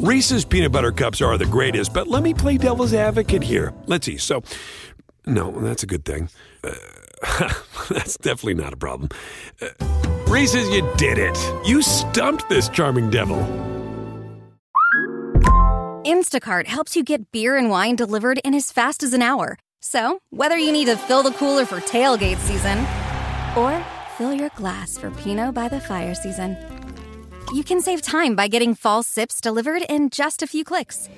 Reese's peanut butter cups are the greatest, but let me play devil's advocate here. Let's see. So, no, that's a good thing. Uh, that's definitely not a problem. Uh, Reese's, you did it. You stumped this charming devil. Instacart helps you get beer and wine delivered in as fast as an hour. So, whether you need to fill the cooler for tailgate season or fill your glass for Pinot by the fire season, you can save time by getting fall sips delivered in just a few clicks.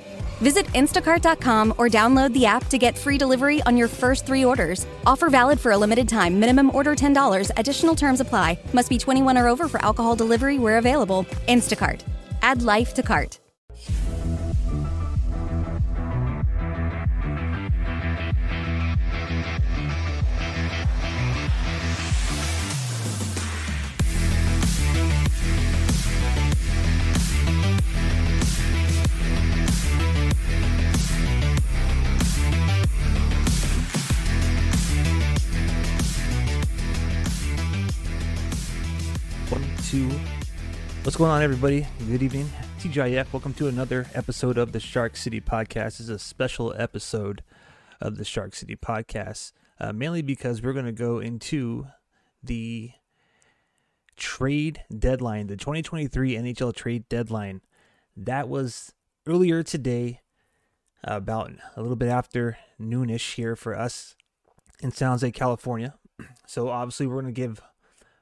Visit instacart.com or download the app to get free delivery on your first three orders. Offer valid for a limited time. Minimum order $10. Additional terms apply. Must be 21 or over for alcohol delivery where available. Instacart. Add life to cart. Two. What's going on, everybody? Good evening. TGIF, welcome to another episode of the Shark City Podcast. This is a special episode of the Shark City Podcast, uh, mainly because we're going to go into the trade deadline, the 2023 NHL trade deadline. That was earlier today, about a little bit after noonish here for us in San Jose, California. So obviously, we're going to give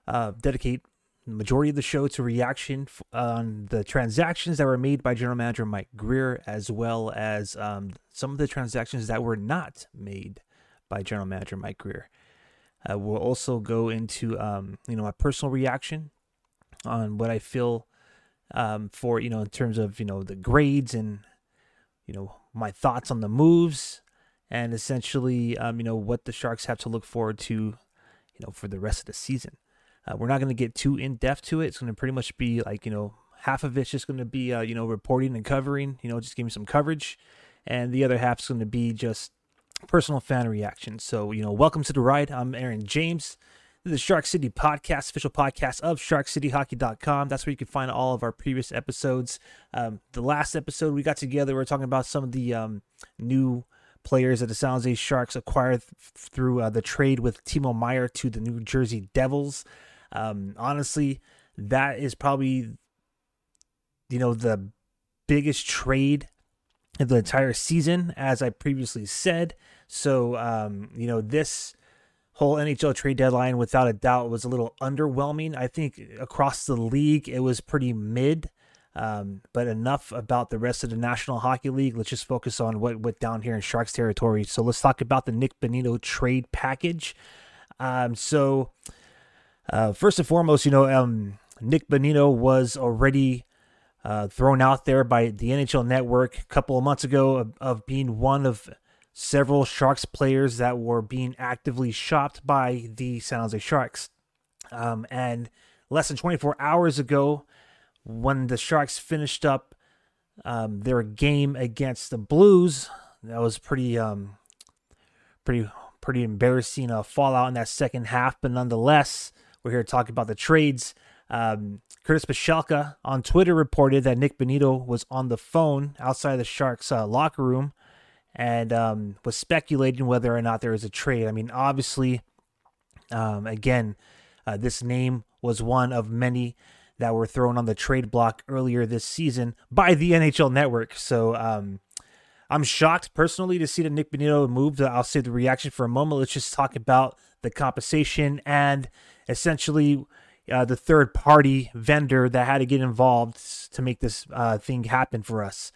uh, dedicate majority of the show to reaction f- on the transactions that were made by General Manager Mike Grier, as well as um, some of the transactions that were not made by General Manager Mike Grier. Uh, we'll also go into um, you know my personal reaction on what I feel um, for you know in terms of you know the grades and you know my thoughts on the moves and essentially um, you know what the Sharks have to look forward to you know, for the rest of the season. Uh, we're not going to get too in depth to it. It's going to pretty much be like, you know, half of it's just going to be, uh, you know, reporting and covering, you know, just give me some coverage. And the other half is going to be just personal fan reactions. So, you know, welcome to the ride. I'm Aaron James. The Shark City Podcast, official podcast of SharkCityHockey.com. That's where you can find all of our previous episodes. Um, the last episode we got together, we are talking about some of the um, new players that the San Jose Sharks acquired th- through uh, the trade with Timo Meier to the New Jersey Devils. Um, honestly, that is probably you know the biggest trade of the entire season, as I previously said. So um, you know this whole NHL trade deadline, without a doubt, was a little underwhelming. I think across the league, it was pretty mid. Um, but enough about the rest of the National Hockey League. Let's just focus on what went down here in Sharks territory. So let's talk about the Nick Bonino trade package. Um, so uh, first and foremost, you know, um, Nick Bonino was already uh, thrown out there by the NHL Network a couple of months ago of, of being one of several Sharks players that were being actively shopped by the San Jose Sharks. Um, and less than 24 hours ago, when the Sharks finished up um, their game against the Blues, that was pretty um, pretty pretty embarrassing uh, fallout in that second half. But nonetheless, we're here to talk about the trades. Um, Curtis Pashelka on Twitter reported that Nick Bonino was on the phone outside the Sharks uh, locker room and um, was speculating whether or not there was a trade. I mean, obviously, um, again, uh, this name was one of many that were thrown on the trade block earlier this season by the NHL Network. So um, I'm shocked personally to see that Nick Bonino moved. I'll save the reaction for a moment. Let's just talk about the compensation and essentially uh, the third party vendor that had to get involved to make this uh, thing happen for us.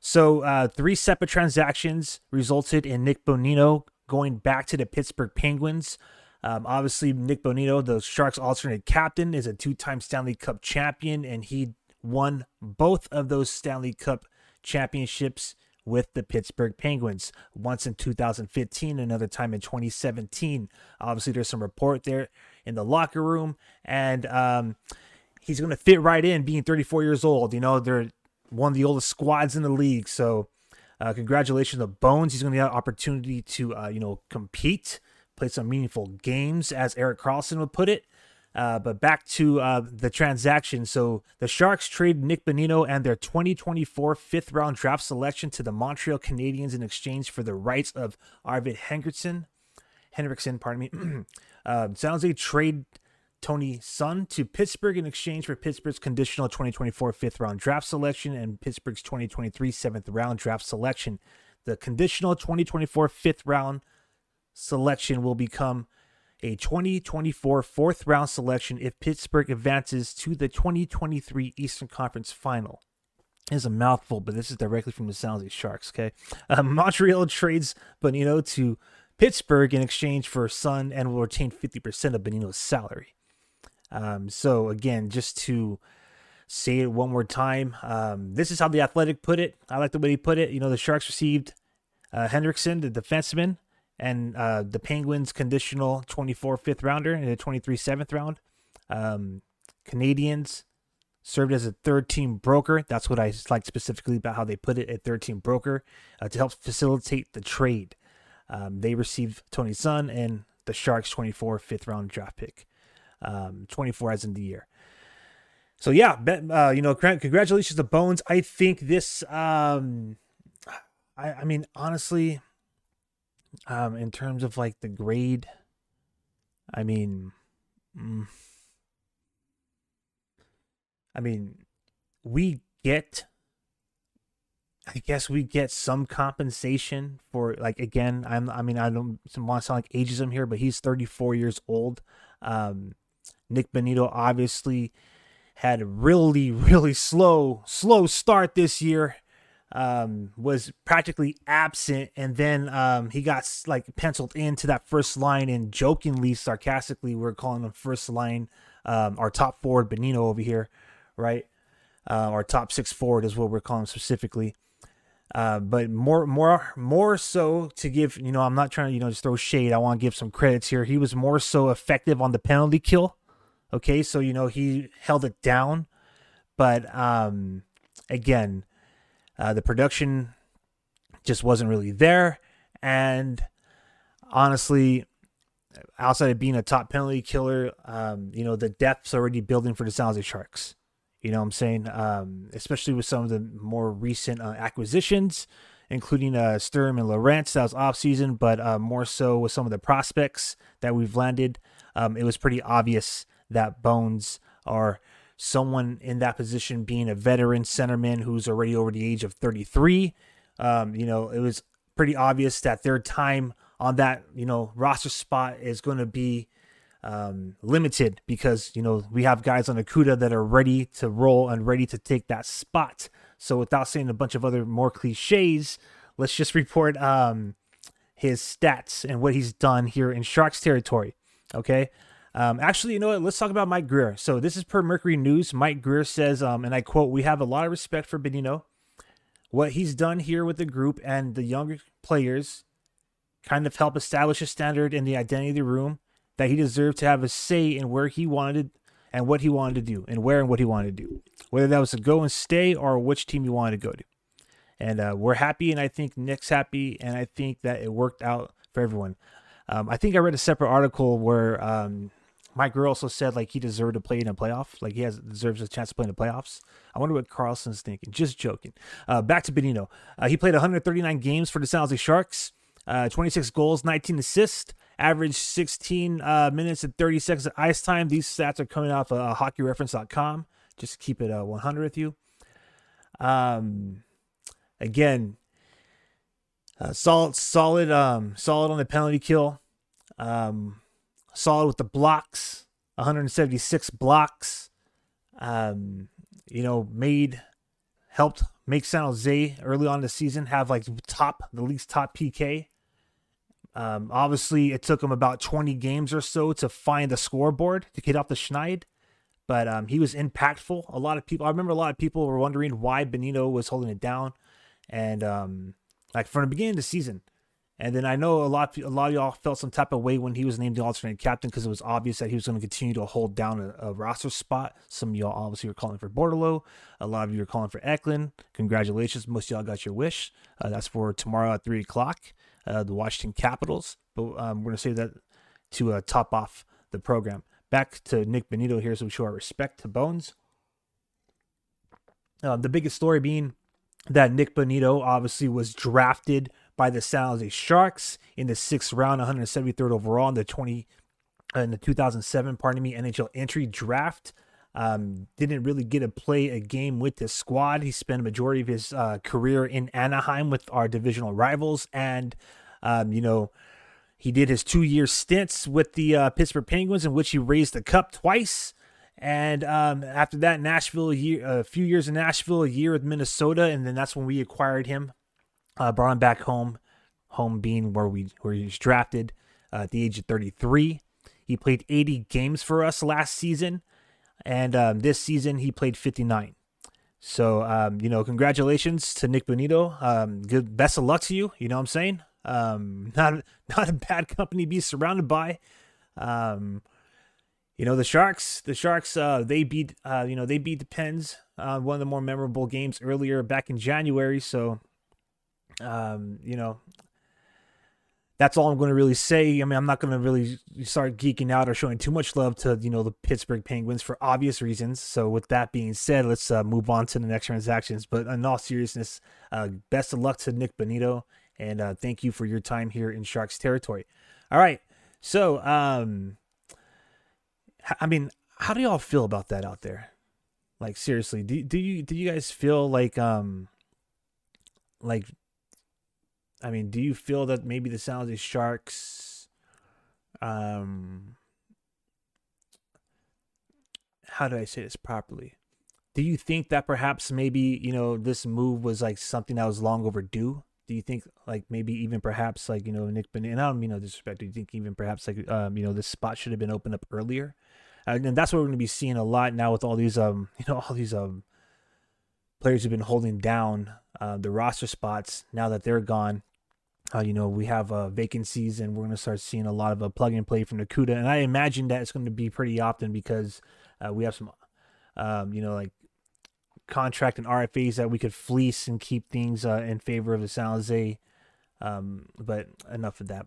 So, uh, three separate transactions resulted in Nick Bonino going back to the Pittsburgh Penguins. Um, obviously, Nick Bonino, the Sharks' alternate captain, is a two time Stanley Cup champion, and he won both of those Stanley Cup championships with the Pittsburgh Penguins, once in 2015, another time in 2017. Obviously, there's some report there in the locker room, and um, he's going to fit right in being 34 years old. You know, they're one of the oldest squads in the league. So, uh, congratulations to Bones. He's going to get an opportunity to, uh, you know, compete, play some meaningful games, as Erik Karlsson would put it. Uh, but back to uh, the transaction. So the Sharks trade Nick Bonino and their 2024 fifth round draft selection to the Montreal Canadiens in exchange for the rights of Arvid Henrikson. Henrikson, pardon me. uh, sounds like trade Tony Sund to Pittsburgh in exchange for Pittsburgh's conditional 2024 fifth round draft selection and Pittsburgh's 2023 seventh round draft selection. The conditional 2024 fifth round selection will become a 2024 fourth round selection if Pittsburgh advances to the 2023 Eastern Conference Final. It's a mouthful, but this is directly from the San Jose Sharks. Okay, uh, Montreal trades Bonino to Pittsburgh in exchange for Sund and will retain 50% of Bonino's salary. Um, so again, just to say it one more time, um, this is how the Athletic put it. I like the way he put it. You know, the Sharks received uh, Henrikson, the defenseman, and uh, the Penguins conditional 24 fifth rounder and a 23 seventh round. Um, Canadiens served as a third team broker. That's what I like specifically about how they put it a third team broker uh, to help facilitate the trade. Um, they received Tony Sund and the Sharks 24 fifth round draft pick, um, 24 as in the year. So yeah, uh, you know, congratulations to Bones. I think this, um, I, I mean, honestly, um, in terms of like the grade, I mean, mm, I mean, we get, I guess we get some compensation for like again. I'm, I mean, I don't want to sound like ageism here, but he's 34 years old. Um, Nick Bonino obviously had a really, really slow, slow start this year um, was practically absent, and then um, he got like penciled into that first line, and jokingly, sarcastically, we're calling him first line, um, our top forward Bonino over here, right? Uh, our top six forward is what we're calling specifically. Uh, but more, more, more so to give, you know, I'm not trying to, you know, just throw shade. I want to give some credits here. He was more so effective on the penalty kill. Okay, so you know he held it down, but um, again, uh, the production just wasn't really there. And honestly, outside of being a top penalty killer, um, you know, the depth's already building for the San Jose Sharks. You know what I'm saying? Um, especially with some of the more recent uh, acquisitions, including uh, Sturm and Lorentz. That was off season, but uh, more so with some of the prospects that we've landed. Um, it was pretty obvious that Bones are someone in that position being a veteran centerman who's already over the age of 33. Um, you know, it was pretty obvious that their time on that, you know, roster spot is going to be um, limited because, you know, we have guys on Akuta that are ready to roll and ready to take that spot. So without saying a bunch of other more cliches, let's just report um, his stats and what he's done here in Sharks territory. Okay. Um, actually, you know what? Let's talk about Mike Grier. So this is per Mercury News. Mike Greer says, um, and I quote, "We have a lot of respect for Bonino. What he's done here with the group and the younger players, kind of help establish a standard in the identity of the room that he deserved to have a say in where he wanted and what he wanted to do, and where and what he wanted to do, whether that was to go and stay or which team he wanted to go to. And uh, we're happy, and I think Nick's happy, and I think that it worked out for everyone. Um, I think I read a separate article where um, Mike Grier also said like he deserved to play in a playoff, like he has deserves a chance to play in the playoffs. I wonder what Karlsson's thinking. Just joking. Uh, back to Bonino. Uh, he played 139 games for the San Jose Sharks, uh, 26 goals, 19 assists, average 16 uh, minutes and 30 seconds of ice time. These stats are coming off of HockeyReference.com. Just keep it uh, 100 with you. Um, again, uh, solid, solid, um, solid on the penalty kill. Um, solid with the blocks, 176 blocks. Um, you know, made helped make San Jose early on the season have like top the league's top PK. Um, obviously, it took him about 20 games or so to find the scoreboard to get off the schneid, but um, he was impactful. A lot of people, I remember a lot of people were wondering why Bonino was holding it down, and um, like from the beginning of the season, and then I know a lot, a lot of y'all felt some type of way when he was named the alternate captain because it was obvious that he was going to continue to hold down a, a, roster spot. Some of y'all obviously were calling for Bordeleau. A lot of you were calling for Eklund. Congratulations, most y'all got your wish. Uh, that's for tomorrow at three o'clock. Uh, the Washington Capitals. But um, we're going to say that to uh, top off the program. back to Nick Bonino here, so we show our respect to Bones. Uh, the biggest story being that Nick Bonino obviously was drafted by the San Jose Sharks in the sixth round, 173rd overall in the 20 uh, in the 2007, pardon me, NHL entry draft. Um, didn't really get to play a game with this squad. He spent a majority of his uh, career in Anaheim with our divisional rivals, and um, you know he did his two-year stints with the uh, Pittsburgh Penguins, in which he raised the cup twice. And um, after that, Nashville, a, year, a few years in Nashville, a year with Minnesota, and then that's when we acquired him, uh, brought him back home, home being where we where he was drafted uh, at the age of 33. He played 80 games for us last season, and um, this season he played 59. So um, you know, congratulations to Nick Bonino. Um, good, best of luck to you. You know what I'm saying? Um, not not a bad company to be surrounded by. Um, you know the Sharks. The Sharks. Uh, they beat. Uh, you know they beat the Pens. Uh, one of the more memorable games earlier back in January. So, um, you know, that's all I'm going to really say. I mean, I'm not going to really start geeking out or showing too much love to you know the Pittsburgh Penguins for obvious reasons. So, with that being said, let's uh, move on to the next transactions. But in all seriousness, uh, best of luck to Nick Bonino, and uh, thank you for your time here in Sharks territory. All right, so um, I mean, how do y'all feel about that out there? Like seriously, do do you do you guys feel like um like I mean, do you feel that maybe the San Jose Sharks um how do I say this properly? Do you think that perhaps maybe, you know, this move was like something that was long overdue? Do you think like maybe even perhaps like, you know, Nick Ben and I don't mean no disrespect, do you think even perhaps like um, you know, this spot should have been opened up earlier? And that's what we're going to be seeing a lot now with all these um you know all these um players who've been holding down uh, the roster spots now that they're gone. Uh, you know we have uh, vacancies and we're going to start seeing a lot of a plug and play from Nakuda, and I imagine that it's going to be pretty often because uh, we have some um, you know like contract and RFAs that we could fleece and keep things uh, in favor of the San Jose. Um, but enough of that.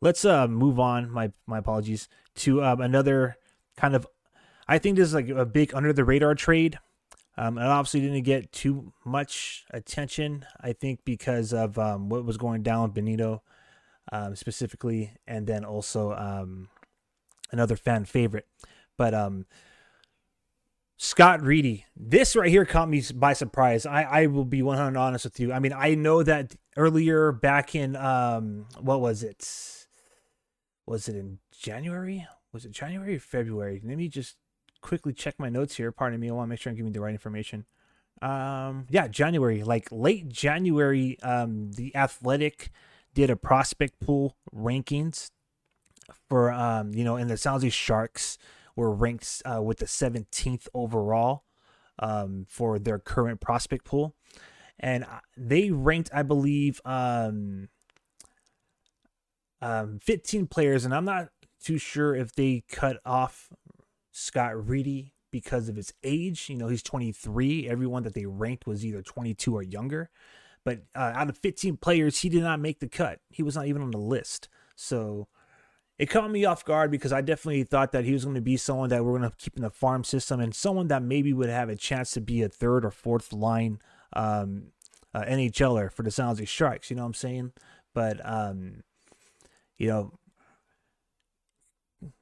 Let's uh, move on. My my apologies to um, another kind of I think this is like a big under the radar trade. Um, and obviously didn't get too much attention, I think, because of um, what was going down with Bonino um, specifically, and then also um, another fan favorite. But um, Scott Reedy, this right here caught me by surprise. I, I will be 100 honest with you. I mean, I know that earlier back in, um, what was it? Was it in January? was it January or February? Let me just quickly check my notes here. Pardon me. I want to make sure I'm giving the right information. Um, yeah, January, like late January, um, the Athletic did a prospect pool rankings for, um, you know, and the San Sharks were ranked uh, with the 17th overall um, for their current prospect pool. And uh, they ranked, I believe, um, um, 15 players, and I'm not too sure if they cut off Scott Reedy because of his age. You know, he's 23. Everyone that they ranked was either 22 or younger. But uh, out of 15 players, he did not make the cut. He was not even on the list. So it caught me off guard because I definitely thought that he was going to be someone that we're going to keep in the farm system and someone that maybe would have a chance to be a third or fourth line um, uh, NHLer for the San Jose Sharks. You know what I'm saying? But, um, you know,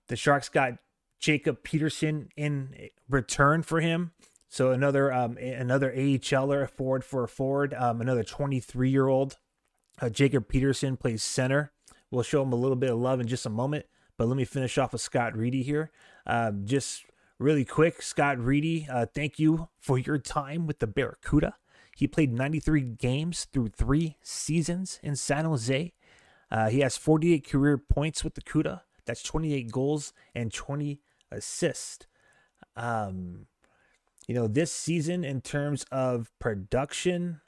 the Sharks got Jacob Peterson in return for him. So another um, another AHLer forward for a forward, um, another 23 year old. Uh, Jacob Peterson plays center. We'll show him a little bit of love in just a moment. But let me finish off with Scott Reedy here. Um, just really quick, Scott Reedy, uh, thank you for your time with the Barracuda. He played 93 games through three seasons in San Jose. Uh, he has 48 career points with the CUDA. That's 28 goals and 20 assists. Um, you know, this season in terms of production,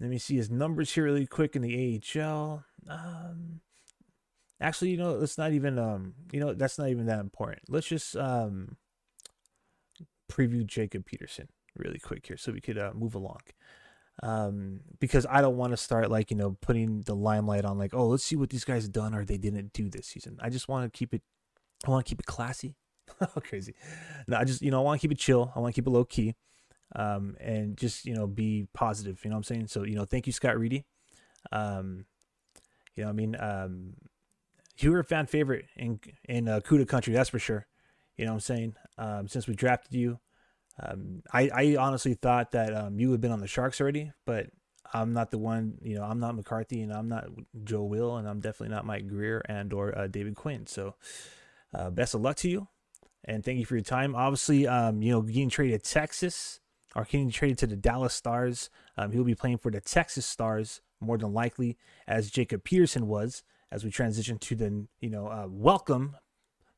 let me see his numbers here really quick in the AHL. Um, actually, you know, let's not even um, you know, that's not even that important. Let's just um preview Jacob Peterson really quick here so we could uh, move along um, because I don't want to start like you know putting the limelight on like oh let's see what these guys done or they didn't do this season. I just want to keep it. I want to keep it classy. crazy. No, I just you know I want to keep it chill. I want to keep it low key, um, and just you know be positive. You know what I'm saying? So you know, thank you, Scott Reedy. Um, you know, I mean, um, you were a fan favorite in in uh, Cuda country, that's for sure. You know what I'm saying? Um, since we drafted you, um, I I honestly thought that um, you had been on the Sharks already, but I'm not the one. You know, I'm not McCarthy, and I'm not Joe Will, and I'm definitely not Mike Grier and or uh, David Quinn. So, uh, best of luck to you, and thank you for your time. Obviously, um, you know, getting traded to Texas or getting traded to the Dallas Stars. Um, he'll be playing for the Texas Stars more than likely, as Jacob Peterson was. As we transition to the you know uh, welcome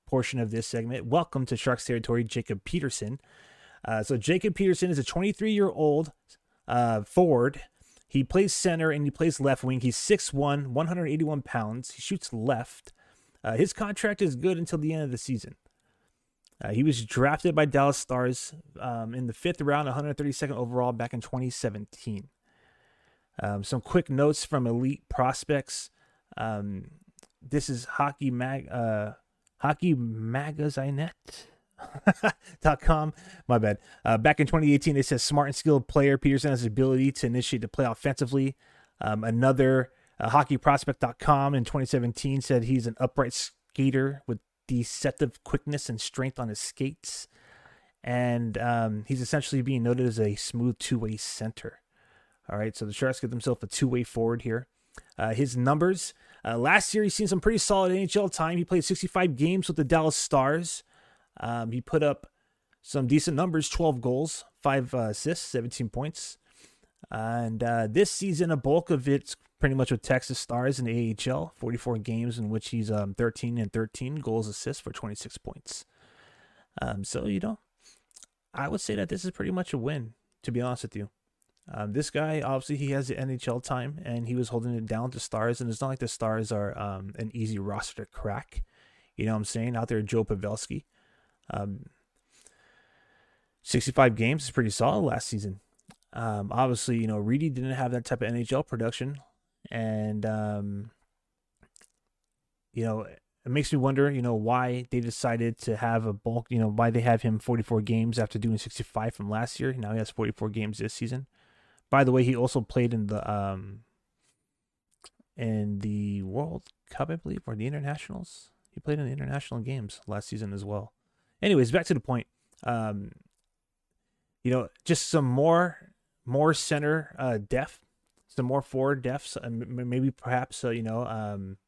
portion of this segment, welcome to Sharks territory, Jacob Peterson. Uh, so Jacob Peterson is a 23 year old uh, forward. He plays center and he plays left wing. He's 6'1, 181 pounds. He shoots left. Uh, his contract is good until the end of the season. Uh, he was drafted by Dallas Stars um, in the fifth round, 132nd overall back in 2017. Um, some quick notes from elite prospects. Um, this is hockey mag uh, hockey dot com. My bad. Uh, back in 2018, it says smart and skilled player. Peterson has the ability to initiate the play offensively. Um, another uh, hockeyprospect.com in 2017 said he's an upright skater with deceptive quickness and strength on his skates. And um, he's essentially being noted as a smooth two way center. All right, so the Sharks get themselves a two way forward here. Uh, his numbers uh, last year, he's seen some pretty solid NHL time. He played 65 games with the Dallas Stars. Um, he put up some decent numbers 12 goals, 5 uh, assists, 17 points. And uh, this season, a bulk of it's pretty much with Texas Stars in the AHL, 44 games in which he's um, 13 and 13 goals, assists for 26 points. Um, so, you know, I would say that this is pretty much a win, to be honest with you. Um, this guy, obviously, he has the NHL time and he was holding it down to Stars. And it's not like the Stars are um, an easy roster to crack. You know what I'm saying? Out there, Joe Pavelski. Um, 65 games is pretty solid last season. Um, obviously, you know, Reedy didn't have that type of NHL production. And, um, you know, it makes me wonder, you know, why they decided to have a bulk, you know, why they have him 44 games after doing 65 from last year. Now he has 44 games this season. By the way, he also played in the um in the World Cup, I believe, or the internationals. He played in the international games last season as well. Anyways, back to the point. Um, you know, just some more more center uh, depth, some more forward depth, uh, maybe perhaps uh, you know, um,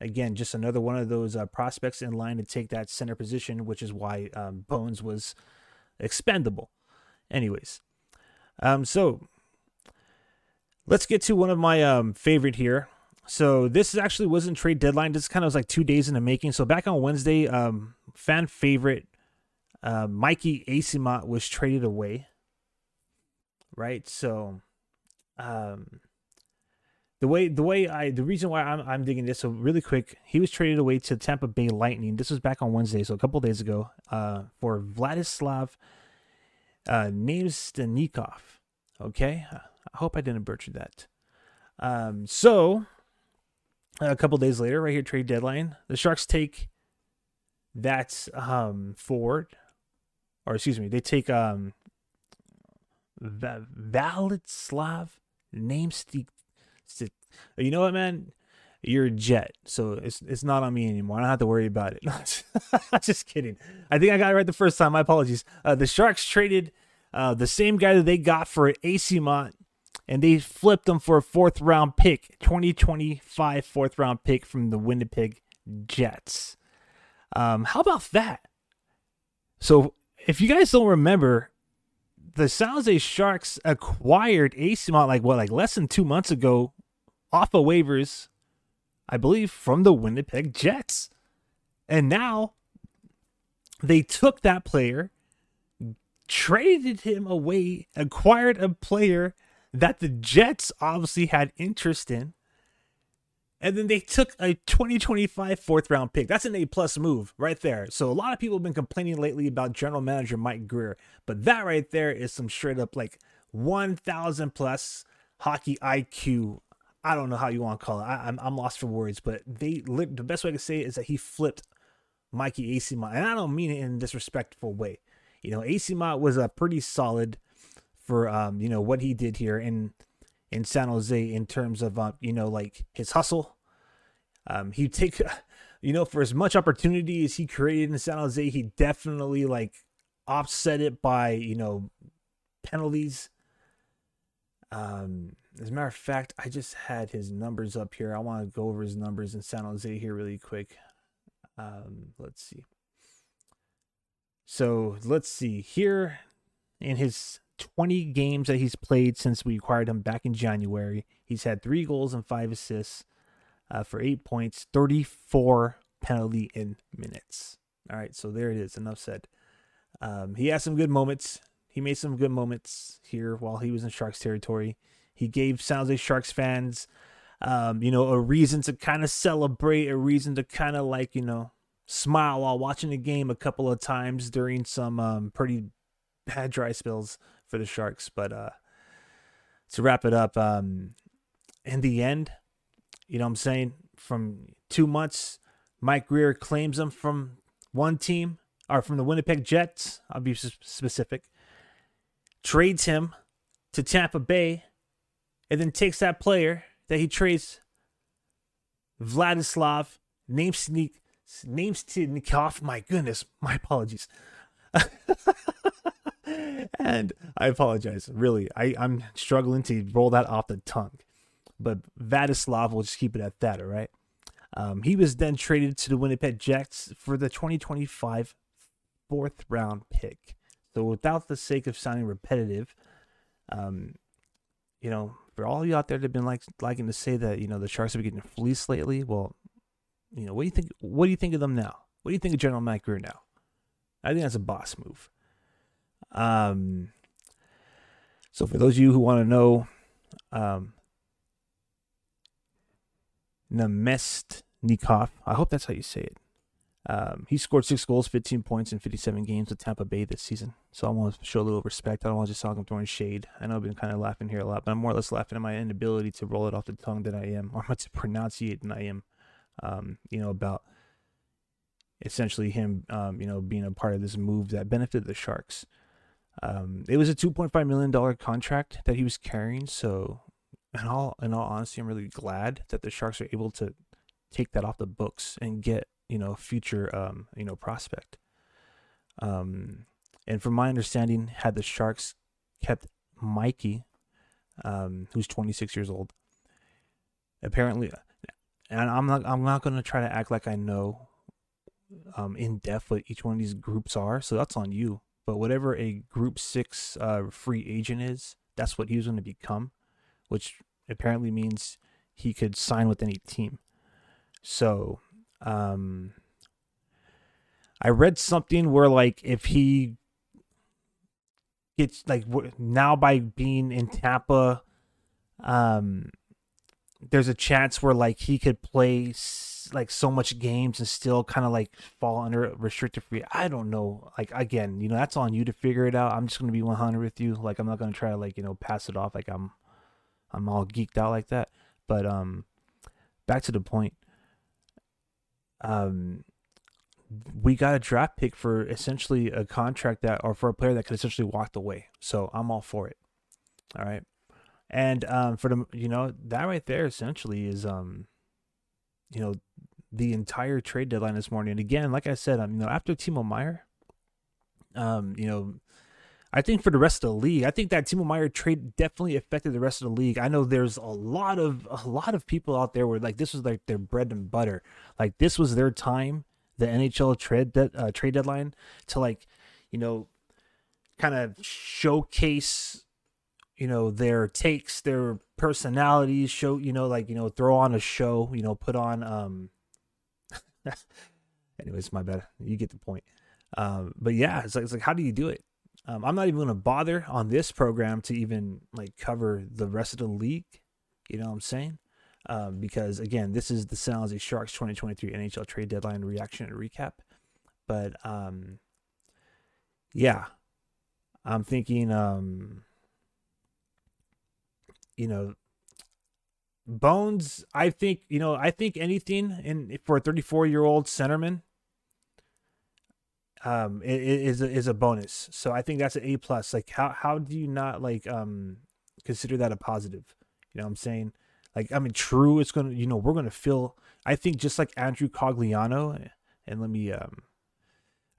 again, just another one of those uh, prospects in line to take that center position, which is why um, Bones was expendable. Anyways, um, so Let's get to one of my um, favorite here. So this actually wasn't trade deadline. This kind of was like two days in the making. So back on Wednesday, um, fan favorite uh, Mikey Eyssimont was traded away. Right. So, um, the way the way I the reason why I'm I'm digging this so really quick, he was traded away to Tampa Bay Lightning. This was back on Wednesday, so a couple days ago, uh, for Vladislav uh, Namestnikov. Okay, I hope I didn't butcher that. Um, so a couple days later, right here, trade deadline, the Sharks take that um, forward, or excuse me, they take um, Vladislav Namestik. You know what, man? You're a jet, so it's it's not on me anymore. I don't have to worry about it. Just kidding. I think I got it right the first time. My apologies. Uh, the Sharks traded uh, the same guy that they got for Eyssimont and they flipped them for a fourth round pick, 2025 fourth round pick from the Winnipeg Jets. Um, how about that? So, if you guys don't remember, the San Jose Sharks acquired Eyssimont like what, like less than two months ago, off of waivers, I believe, from the Winnipeg Jets, and now they took that player, traded him away, acquired a player that the Jets obviously had interest in. And then they took a 2025 fourth round pick. That's an A plus move right there. So a lot of people have been complaining lately about general manager Mike Grier, but that right there is some straight up like 1,000 plus hockey IQ. I don't know how you want to call it. I, am I'm, I'm lost for words, but they the best way I can say it is that he flipped Mikey AC and I don't mean it in a disrespectful way. You know, AC was a pretty solid for um, you know, what he did here in in San Jose in terms of uh, you know, like his hustle. Um, he take you know, for as much opportunity as he created in San Jose, he definitely like offset it by, you know, penalties. Um, as a matter of fact, I just had his numbers up here. I want to go over his numbers in San Jose here really quick. Um, let's see. So let's see here in his 20 games that he's played since we acquired him back in January, he's had three goals and five assists uh, for eight points, 34 penalty in minutes. All right, so there it is. Enough said. Um, he had some good moments. He made some good moments here while he was in Sharks territory. He gave San Jose Sharks fans, um, you know, a reason to kind of celebrate, a reason to kind of like, you know, smile while watching the game a couple of times during some um, pretty bad dry spells for the Sharks. But uh, to wrap it up, um, in the end, you know what I'm saying? From two months, Mike Grier claims him from one team, or from the Winnipeg Jets, I'll be specific, trades him to Tampa Bay, and then takes that player that he trades, Vladislav Namestnik, Namestnikov, my goodness, my apologies. and I apologize, really. I, I'm struggling to roll that off the tongue but Vladislav, we'll just keep it at that, all right? Um, he was then traded to the Winnipeg Jets for the 2025 fourth round pick. So, without the sake of sounding repetitive, um, you know, for all you out there that have been like liking to say that you know the Sharks have been getting fleeced lately, well, you know, what do you think? What do you think of them now? What do you think of General Mike Grier now? I think that's a boss move. Um, so for those of you who want to know, um, Namestnikov. I hope that's how you say it. Um, he scored six goals, 15 points in 57 games with Tampa Bay this season. So I want to show a little respect. I don't want to just talk him throwing shade. I know I've been kind of laughing here a lot, but I'm more or less laughing at my inability to roll it off the tongue than I am, or to pronounce it than I am. Um, you know about essentially him, um, you know, being a part of this move that benefited the Sharks. Um, it was a 2.5 million dollar contract that he was carrying, so in all in all honesty, I'm really glad that the Sharks are able to take that off the books and get you know future um you know prospect. Um, and from my understanding, had the Sharks kept Mikey, um, who's 26 years old, apparently, and I'm not I'm not gonna try to act like I know um in depth what each one of these groups are, so that's on you. But whatever a Group Six uh, free agent is, that's what he was going to become which apparently means he could sign with any team. So, um, I read something where like if he gets like now by being in Tampa, um, there's a chance where like he could play like so much games and still kind of like fall under restricted free. I don't know. Like again, you know, that's on you to figure it out. I'm just gonna be 100 with you. Like I'm not gonna try to like you know pass it off like I'm I'm all geeked out like that. But um, back to the point. Um, we got a draft pick for essentially a contract that, or for a player that could essentially walk away. So I'm all for it. All right, and um, for the you know that right there essentially is um, you know, the entire trade deadline this morning. And again, like I said, um, you know, after Timo Meier, um, you know, I think for the rest of the league, I think that Timo Meier trade definitely affected the rest of the league. I know there's a lot of a lot of people out there where like this was like their bread and butter. Like this was their time, the NHL trade de- uh, trade deadline to like, you know, kind of showcase, you know, their takes, their personalities, show, you know, like you know, throw on a show, you know, put on. um Anyways, my bad. You get the point. Um, but yeah, it's like, it's like how do you do it? Um, I'm not even going to bother on this program to even like cover the rest of the league. You know what I'm saying? Um, because again, this is the San Jose Sharks 2023 NHL trade deadline reaction and recap. But um, yeah, I'm thinking, um, you know, Bones. I think you know. I think anything in for a 34 year old centerman um is is a bonus. So I think that's an A plus. Like how how do you not like um consider that a positive? You know what I'm saying? Like I mean, true, it's gonna you know we're gonna feel. I think just like Andrew Cogliano, and let me um,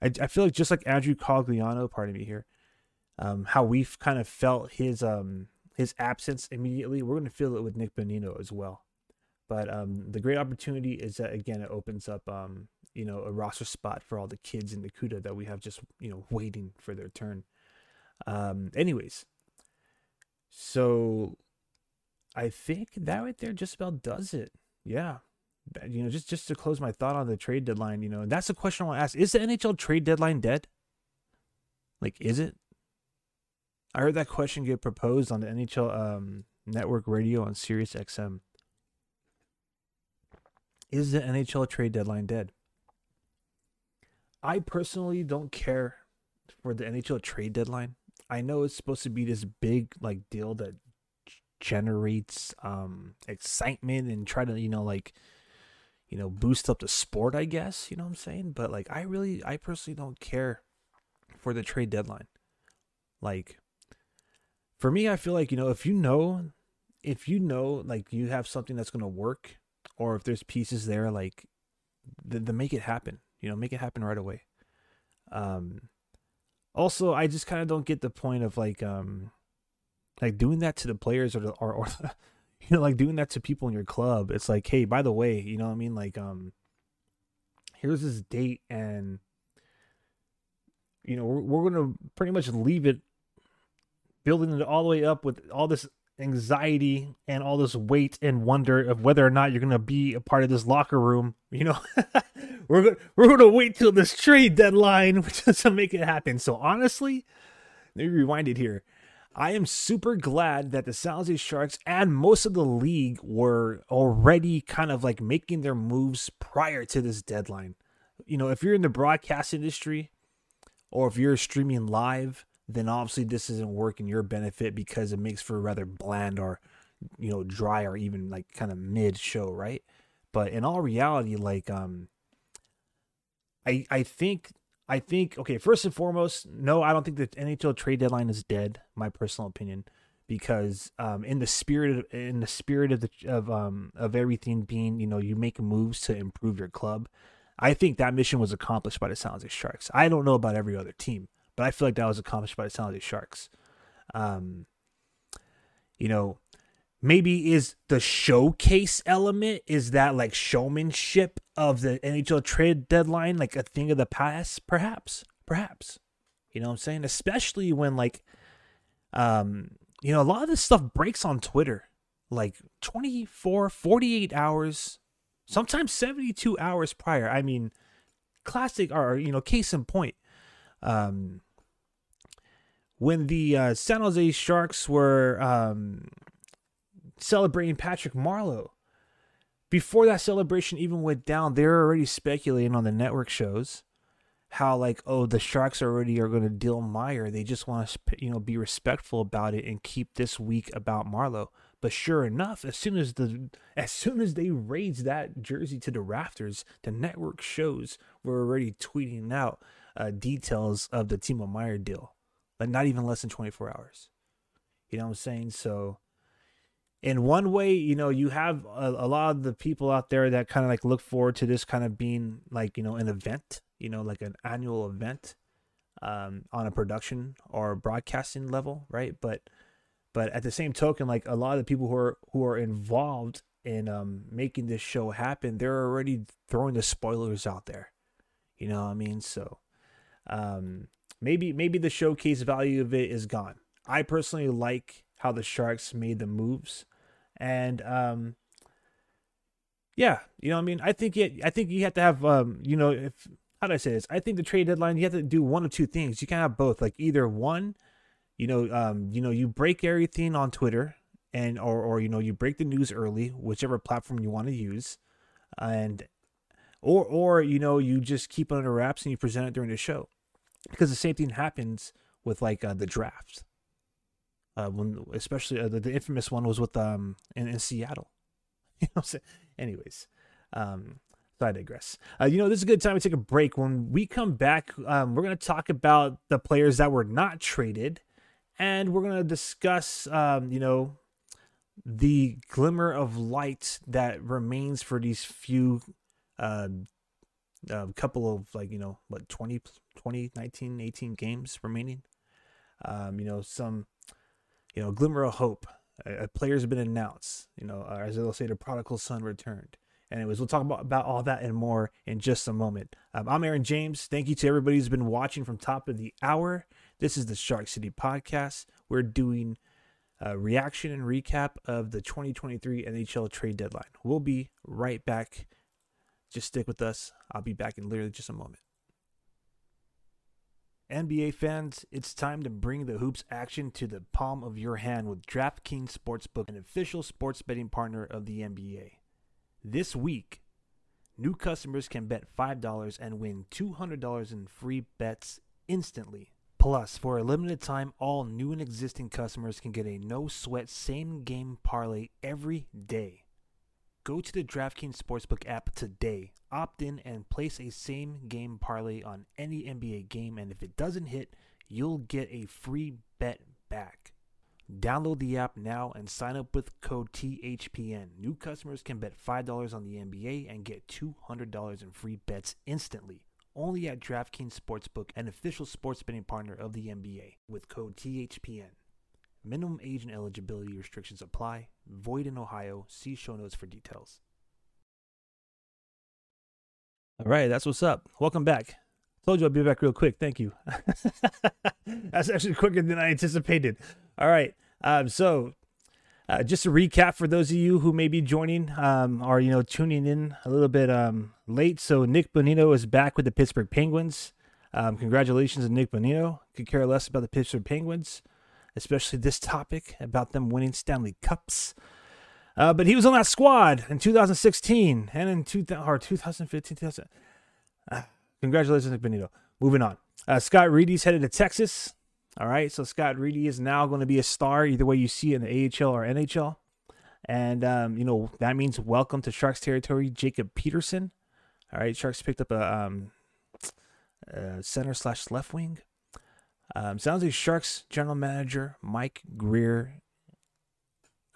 I I feel like just like Andrew Cogliano, pardon me here, um, how we've kind of felt his um his absence immediately. We're gonna feel it with Nick Bonino as well. But um, the great opportunity is that again, it opens up um you know a roster spot for all the kids in the Nakuda that we have just you know waiting for their turn. Um, anyways, so I think that right there just about does it. Yeah. You know, just just to close my thought on the trade deadline, you know, and that's the question I want to ask. Is the NHL trade deadline dead? Like, is it? I heard that question get proposed on the NHL um, network radio on Sirius XM. Is the NHL trade deadline dead? I personally don't care for the NHL trade deadline. I know it's supposed to be this big like deal that generates um excitement and try to, you know, like you know, boost up the sport, I guess, you know what I'm saying? But like I really I personally don't care for the trade deadline. Like for me, I feel like, you know, if you know if you know like you have something that's going to work or if there's pieces there like then make it happen you know make it happen right away. Um also i just kind of don't get the point of like um like doing that to the players or the, or, or you know like doing that to people in your club. It's like hey by the way you know what i mean? Like um here's this date and you know we're, we're gonna pretty much leave it building it all the way up with all this anxiety and all this weight and wonder of whether or not you're gonna be a part of this locker room. You know, we're gonna, we're gonna wait till this trade deadline to make it happen. So honestly, let me rewind it here. I am super glad that the San Jose Sharks and most of the league were already kind of like making their moves prior to this deadline. You know, if you're in the broadcast industry or if you're streaming live, then obviously this isn't working your benefit because it makes for a rather bland or you know dry or even like kind of mid show right? But in all reality like um i i think i think okay first and foremost no i don't think the nhl trade deadline is dead my personal opinion because um in the spirit of, in the spirit of the of um of everything being you know you make moves to improve your club i think that mission was accomplished by the San Jose Sharks. I don't know about every other team but I feel like that was accomplished by the San Jose Sharks. Um, you know, maybe is the showcase element is that like showmanship of the NHL trade deadline like a thing of the past? Perhaps, perhaps. You know what I'm saying? Especially when like, um, you know, a lot of this stuff breaks on Twitter, like 24, 48 hours, sometimes 72 hours prior. I mean, classic or you know, case in point. Um, when the uh, San Jose Sharks were um, celebrating Patrick Marleau. Before that celebration even went down, they were already speculating on the network shows how like oh the Sharks already are going to deal Meier. They just want to you know be respectful about it and keep this week about Marleau. But sure enough, as soon as the as soon as they raised that jersey to the rafters, the network shows were already tweeting out uh, details of the Timo Meier deal like not even less than 24 hours. You know what I'm saying? So, in one way, you know, you have a, a lot of the people out there that kind of like look forward to this kind of being like, you know, an event, you know, like an annual event um, on a production or broadcasting level, right? But, but at the same token, like a lot of the people who are who are involved in um, making this show happen, they're already throwing the spoilers out there. You know what I mean? So, um, maybe maybe the showcase value of it is gone. I personally like how the Sharks made the moves, and um, yeah, you know, I mean, I think it. I think you have to have, um, you know, if how do I say this? I think the trade deadline you have to do one of two things. You can have both. Like either one, you know, um, you know, you break everything on Twitter, and or or you know, you break the news early, whichever platform you want to use, and or or you know, you just keep it under wraps and you present it during the show because the same thing happens with like uh, the draft. Uh, when especially uh, the, the infamous one was with um in, in Seattle. you know, so, anyways, um, So I digress. Uh, you know, this is a good time to take a break. When we come back, um, we're to talk about the players that were not traded, and we're to discuss, um, you know, the glimmer of light that remains for these few, uh, uh, couple of like, you know, what, 20, 20, 19, 18 games remaining. Um, you know, some, you know, glimmer of hope. A, a player's been announced, you know, uh, as they'll say, the prodigal son returned. Anyways, we'll talk about, about all that and more in just a moment. Um, I'm Aaron James. Thank you to everybody who's been watching from top of the hour. This is the Shark City Podcast. We're doing a reaction and recap of the 2023 NHL trade deadline. We'll be right back. Just stick with us. I'll be back in literally just a moment. NBA fans, it's time to bring the hoops action to the palm of your hand with DraftKings Sportsbook, an official sports betting partner of the NBA. This week, new customers can bet $5 and win $200 in free bets instantly. Plus, for a limited time, all new and existing customers can get a no sweat same game parlay every day. Go to the DraftKings Sportsbook app today, opt in, and place a same game parlay on any NBA game. And if it doesn't hit, you'll get a free bet back. Download the app now and sign up with code THPN. New customers can bet $5 on the NBA and get $200 in free bets instantly. Only at DraftKings Sportsbook, an official sports betting partner of the NBA, with code THPN. Minimum age and eligibility restrictions apply. Void in Ohio. See show notes for details. All right, that's what's up. Welcome back. Told you I'd be back real quick. Thank you. that's actually quicker than I anticipated. All right. Um, so, uh, just a recap for those of you who may be joining um, or you know tuning in a little bit um, late. So Nick Bonino is back with the Pittsburgh Penguins. Um, congratulations to Nick Bonino. Could care less about the Pittsburgh Penguins, especially this topic about them winning Stanley Cups. Uh, but he was on that squad in 2016 and in two, or 2015. 2000. Uh, congratulations, Bonino. Moving on. Uh, Scott Reedy's headed to Texas. All right, so Scott Reedy is now going to be a star either way you see it in the AHL or NHL. And, um, you know, that means welcome to Sharks territory, Jacob Peterson. All right, Sharks picked up a, um, a center slash left wing. Um, San Jose Sharks general manager Mike Grier.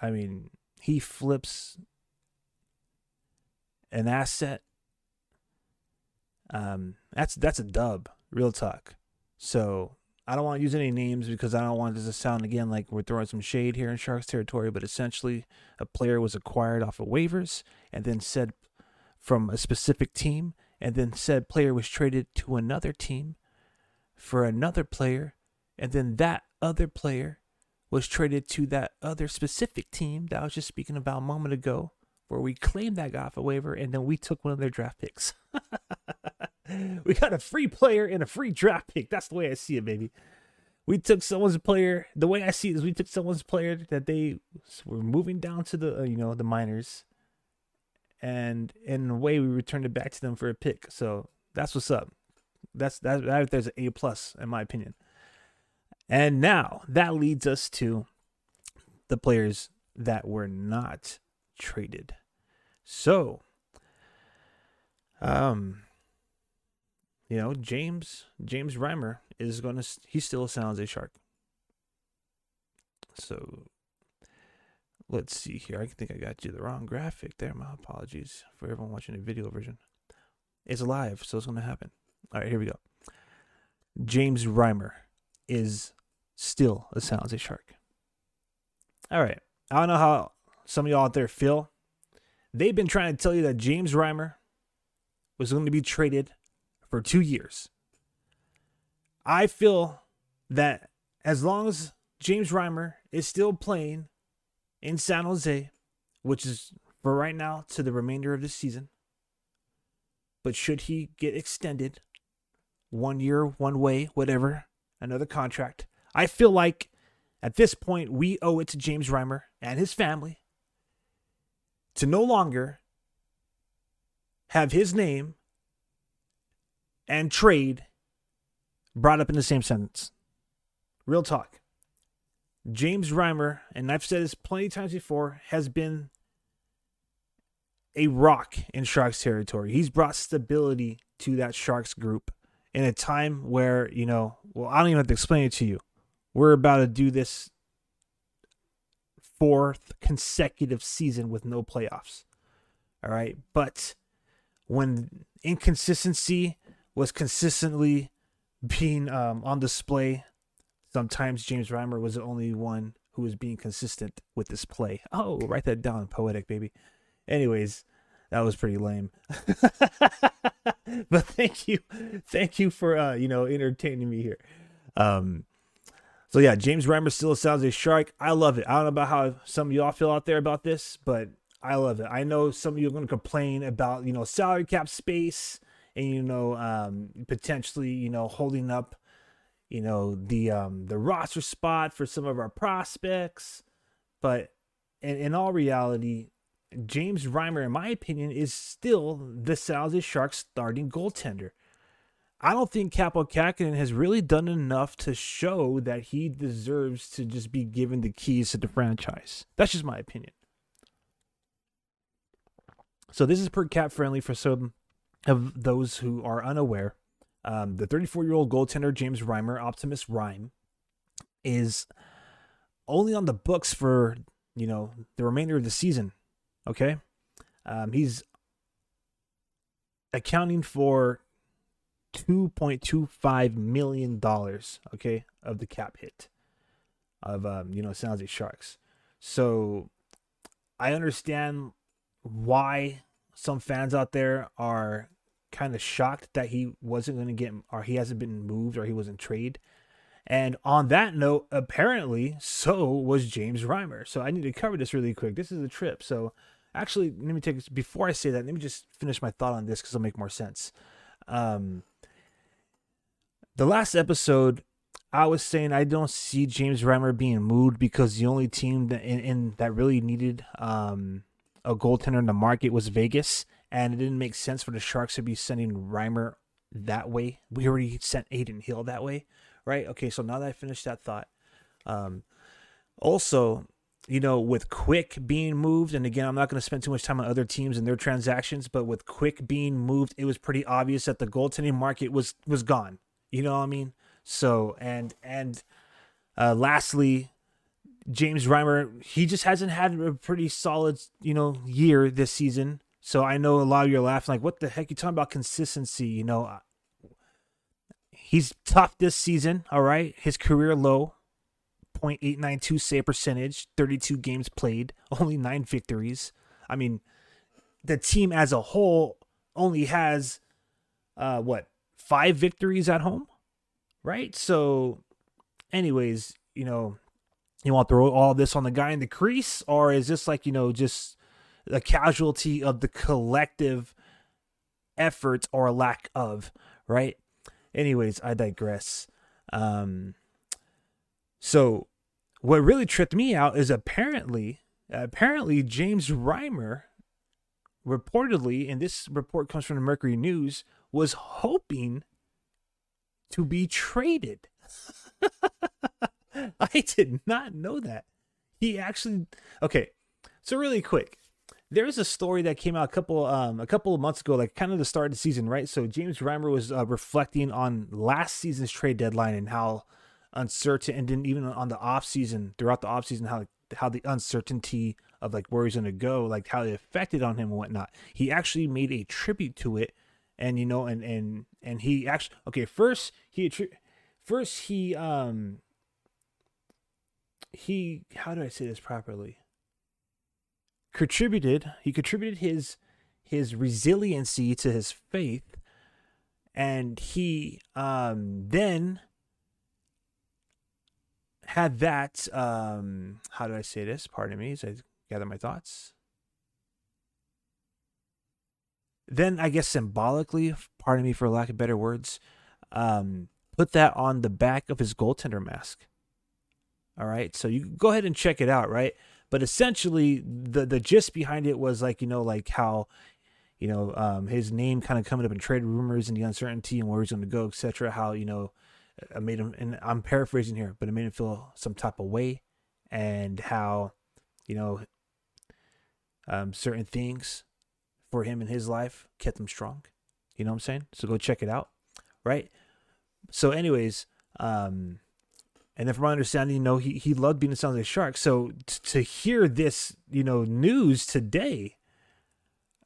I mean, he flips an asset. Um, that's that's a dub, real talk. So I don't want to use any names because I don't want this to sound again like we're throwing some shade here in Sharks territory, but essentially a player was acquired off of waivers and then said from a specific team, and then said player was traded to another team for another player, and then that other player was traded to that other specific team that I was just speaking about a moment ago, where we claimed that guy off a waiver and then we took one of their draft picks. we got a free player and a free draft pick. That's the way I see it, baby. We took someone's player. The way I see it is, we took someone's player that they were moving down to the, uh, you know, the minors, and in a way, we returned it back to them for a pick. So that's what's up. That's that. that there's an A plus in my opinion. And now that leads us to the players that were not traded. So, um, you know, James James Reimer is going to he still sounds a shark. So let's see here. I think I got you the wrong graphic there. My apologies for everyone watching the video version. It's live, so it's going to happen. All right, here we go. James Reimer is still a San Jose Shark. All right. I don't know how some of y'all out there feel. They've been trying to tell you that James Reimer was going to be traded for two years. I feel that as long as James Reimer is still playing in San Jose, which is for right now to the remainder of the season, but should he get extended one year, one way, whatever, another contract, I feel like at this point we owe it to James Reimer and his family to no longer have his name and trade brought up in the same sentence. Real talk. James Reimer, and I've said this plenty of times before, has been a rock in Sharks territory. He's brought stability to that Sharks group in a time where, you know, well, I don't even have to explain it to you. We're about to do this fourth consecutive season with no playoffs. All right. But when inconsistency was consistently being um, on display, sometimes James Reimer was the only one who was being consistent with this play. Oh, write that down, poetic baby. Anyways, that was pretty lame. but thank you, thank you for uh, you know entertaining me here. Um, so yeah, James Reimer still sounds a shark. I love it. I don't know about how some of y'all feel out there about this, but I love it. I know some of you are going to complain about you know salary cap space and you know um, potentially you know holding up you know the um, the roster spot for some of our prospects, but in, in all reality, James Reimer, in my opinion, is still the San Jose Sharks starting goaltender. I don't think Kaapo Kähkönen has really done enough to show that he deserves to just be given the keys to the franchise. That's just my opinion. So this is per CapFriendly for some of those who are unaware. Um, the 34 year old goaltender James Reimer, Optimus Reim, is only on the books for you know the remainder of the season. Okay, um, he's accounting for $2.25 million, okay, of the cap hit of, um, you know, San Jose Sharks. So I understand why some fans out there are kind of shocked that he wasn't going to get, or he hasn't been moved, or he wasn't traded. And on that note, apparently, so was James Reimer. So I need to cover this really quick. This is a trip. So actually, let me take before I say that. Let me just finish my thought on this because it'll make more sense. Um, the last episode, I was saying I don't see James Reimer being moved because the only team that in, in that really needed um, a goaltender in the market was Vegas, and it didn't make sense for the Sharks to be sending Reimer that way. We already sent Adin Hill that way, right? Okay, so now that I finished that thought, um, also, you know, with Quick being moved, and again, I'm not going to spend too much time on other teams and their transactions, but with Quick being moved, it was pretty obvious that the goaltending market was was gone. You know what I mean? So and and uh, lastly, James Reimer, he just hasn't had a pretty solid, you know, year this season. So I know a lot of you are laughing, like, what the heck? You talking about consistency? You know, uh, he's tough this season. All right, his career low, 0.892 save percentage, 32 games played, only nine victories. I mean, the team as a whole only has, uh, what five victories at home, right? So, anyways, you know, you want to throw all this on the guy in the crease, or is this like, you know, just a casualty of the collective effort or lack of, right? Anyways, I digress. Um, so, what really tripped me out is apparently, apparently James Reimer reportedly, and this report comes from the Mercury News, was hoping to be traded. I did not know that. He actually okay. So really quick, there's a story that came out a couple um a couple of months ago, like kind of the start of the season, right? So James Reimer was uh, reflecting on last season's trade deadline and how uncertain, and then even on the off season, throughout the off season, how how the uncertainty of like where he's gonna go, like how it affected on him and whatnot. He actually made a tribute to it and you know and and and he actually okay first he first he um he how do i say this properly contributed he contributed his his resiliency to his faith and he um then had that um how do i say this pardon me as i gather my thoughts then I guess symbolically, pardon me for lack of better words, um, put that on the back of his goaltender mask. All right, so you go ahead and check it out, right? But essentially, the the gist behind it was like you know, like how you know um, his name kind of coming up in trade rumors and the uncertainty and where he's going to go, etc. How you know, I made him, and I'm paraphrasing here, but it made him feel some type of way, and how you know um, certain things for him in his life kept him strong. You know what I'm saying? So go check it out, right? So, anyways, um, and then from my understanding, you know, he, he loved being a San Jose Shark. So t- to hear this, you know, news today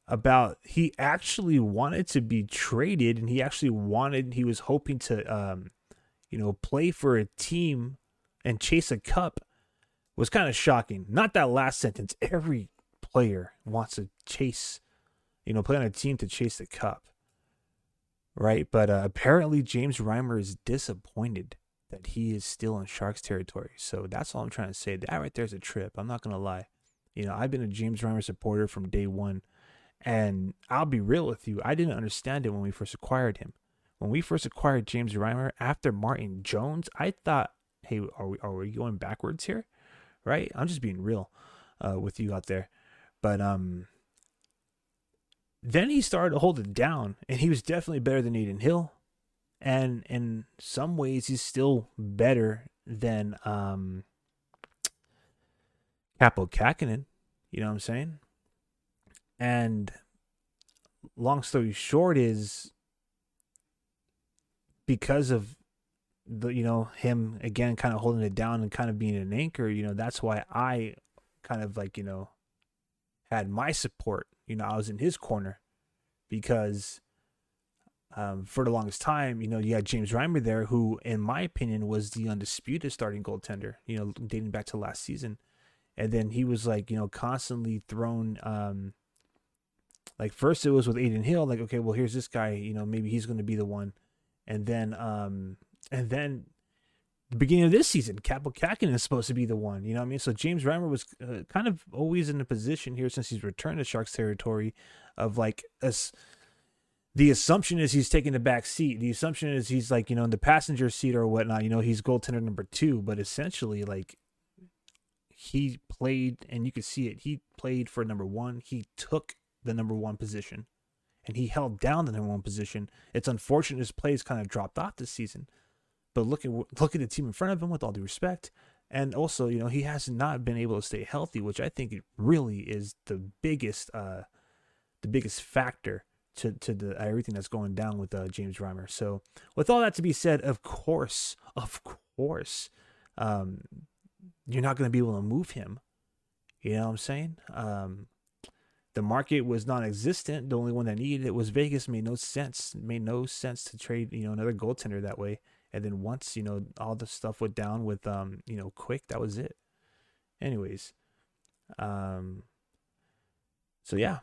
about he actually wanted to be traded and he actually wanted, he was hoping to, um, you know, play for a team and chase a cup was kind of shocking. Not that last sentence. Every player wants to chase, you know, play on a team to chase the cup. Right. But uh, apparently James Reimer is disappointed that he is still in Sharks territory. So that's all I'm trying to say. That right there is a trip. I'm not going to lie. You know, I've been a James Reimer supporter from day one. And I'll be real with you. I didn't understand it when we first acquired him. When we first acquired James Reimer after Martin Jones, I thought, hey, are we, are we going backwards here? Right? I'm just being real uh, with you out there. But um, then he started to hold it down, and he was definitely better than Adin Hill and in some ways he's still better than um Kaapo Kähkönen, you know what I'm saying? And long story short is because of the you know him again kind of holding it down and kind of being an anchor, you know, that's why I kind of like, you know, had my support. You know, I was in his corner because um, for the longest time, you know, you had James Reimer there, who, in my opinion, was the undisputed starting goaltender, you know, dating back to last season. And then he was like, you know, constantly thrown. Um, like first it was with Adin Hill, like, okay, well, here's this guy, you know, maybe he's going to be the one. And then, um, and then the beginning of this season, Kaapo Kähkönen is supposed to be the one, you know what I mean? So James Reimer was uh, kind of always in a position here since he's returned to Sharks territory of like us the assumption is he's taking the back seat. The assumption is he's like, you know, in the passenger seat or whatnot, you know, he's goaltender number two, but essentially like he played and you could see it. He played for number one. He took the number one position and he held down the number one position. It's unfortunate his plays kind of dropped off this season, but look at look at the team in front of him with all due respect. And also, you know, he has not been able to stay healthy, which I think really is the biggest, uh, the biggest factor to to the everything that's going down with uh, James Reimer. So, with all that to be said, of course, of course, um, you're not going to be able to move him. You know what I'm saying? Um, the market was non-existent. The only one that needed it was Vegas. Made no sense. Made no sense to trade you know another goaltender that way. And then once you know all the stuff went down with um you know quick, that was it. Anyways, um, so yeah,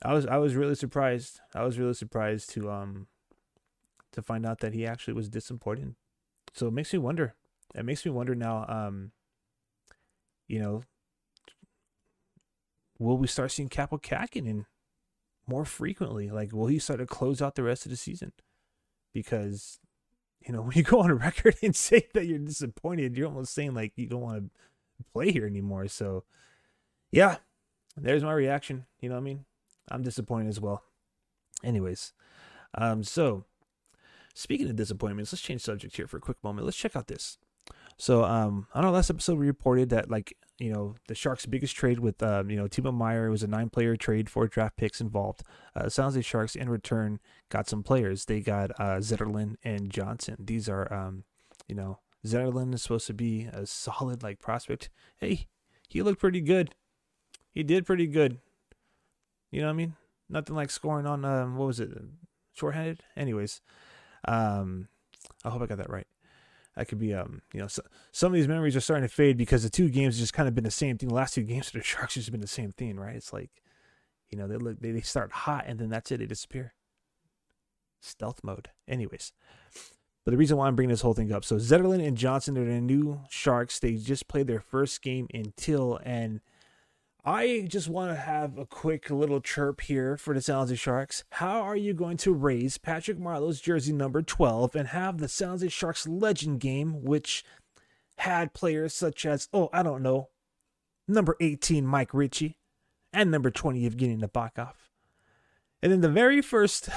I was I was really surprised. I was really surprised to um to find out that he actually was disappointed. So it makes me wonder. It makes me wonder now. Um, you know, will we start seeing Kaapo Kähkönen more frequently? Like, will he start to close out the rest of the season? Because you know, when you go on record and say that you're disappointed, you're almost saying like you don't want to play here anymore. So, yeah, there's my reaction. You know what I mean? I'm disappointed as well. Anyways, um, so speaking of disappointments, let's change subject here for a quick moment. Let's check out this. So, um, on our last episode, we reported that like you know the Sharks' biggest trade with um, you know Timo Meier was a nine-player trade, four draft picks involved. Uh, San Jose Sharks in return got some players. They got uh, Zetterlund and Johnsson. These are um, you know Zetterlund is supposed to be a solid like prospect. Hey, he looked pretty good. He did pretty good. You know what I mean? Nothing like scoring on um, what was it, shorthanded. Anyways, um, I hope I got that right. I could be um, you know, so, some of these memories are starting to fade because the two games just kind of been the same thing. The last two games for the Sharks just been the same thing, right? It's like, you know, they look they, they start hot and then that's it, they disappear. Stealth mode. Anyways. But the reason why I'm bringing this whole thing up, so Zetterlund and Johnsson are the new Sharks. They just played their first game until and I just want to have a quick little chirp here for the Jose Sharks. How are you going to raise Patrick Marleau's jersey number 12 and have the Jose Sharks legend game, which had players such as, oh, I don't know, number 18, Mike Ricci, and number 20, Evgeny Nabokov. And then the very first,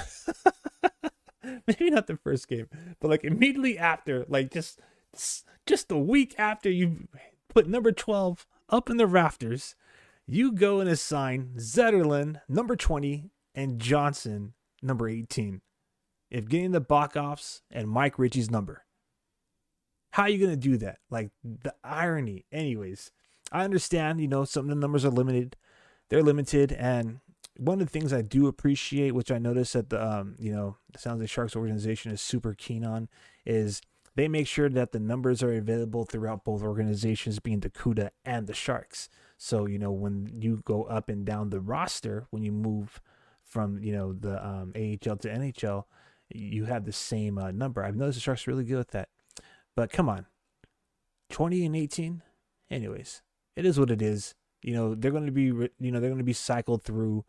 maybe not the first game, but like immediately after, like just just a week after you put number 12 up in the rafters you go and assign Zetterlund number 20 and Johnsson number 18. Evgeny Nabokov's and Mike Ricci's number. How are you going to do that? Like the irony. Anyways, I understand, you know, some of the numbers are limited. They're limited. And one of the things I do appreciate, which I noticed that the, um, you know, San Jose Sharks organization is super keen on, is they make sure that the numbers are available throughout both organizations, being the CUDA and the Sharks. So, you know, when you go up and down the roster, when you move from, you know, the um, AHL to NHL, you have the same uh, number. I've noticed the Sharks really good at that. But come on, 20 and 18. Anyways, it is what it is. You know they're going to be you know they're going to be cycled through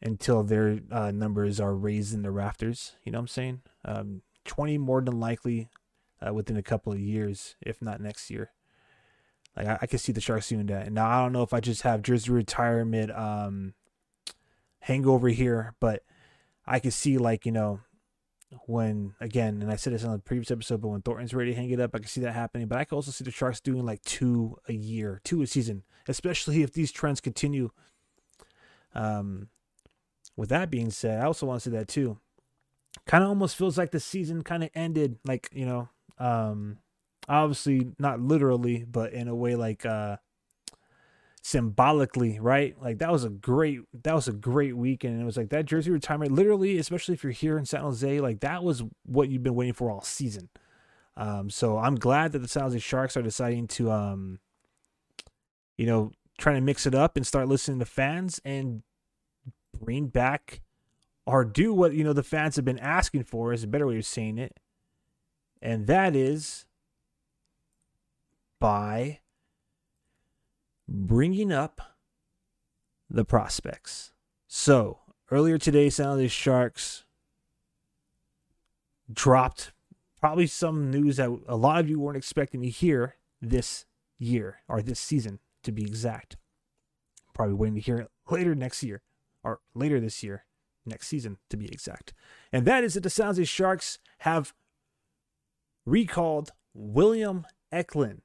until their uh, numbers are raised in the rafters. You know what I'm saying? Um, 20 more than likely uh, within a couple of years, if not next year. Like I, I can see the Sharks doing that. And now I don't know if I just have jersey retirement um, hangover here, but I can see like you know when again, and I said this on the previous episode, but when Thornton's ready to hang it up, I can see that happening. But I can also see the Sharks doing like two a year, two a season, especially if these trends continue. Um, with that being said, I also want to say that too. Kind of almost feels like the season kind of ended, like you know, um, obviously not literally, but in a way like uh symbolically, right? Like that was a great that was a great weekend. And it was like that jersey retirement, literally, especially if you're here in San Jose, like that was what you've been waiting for all season. Um, so I'm glad that the San Jose Sharks are deciding to um, you know, trying to mix it up and start listening to fans and bring back or do what you know the fans have been asking for is a better way of saying it. And that is by bringing up the prospects. So, earlier today, San Jose Sharks dropped probably some news that a lot of you weren't expecting to hear this year or this season, to be exact. Probably waiting to hear it later next year or later this year, next season, to be exact. And that is that the San Jose Sharks have recalled William Eklund.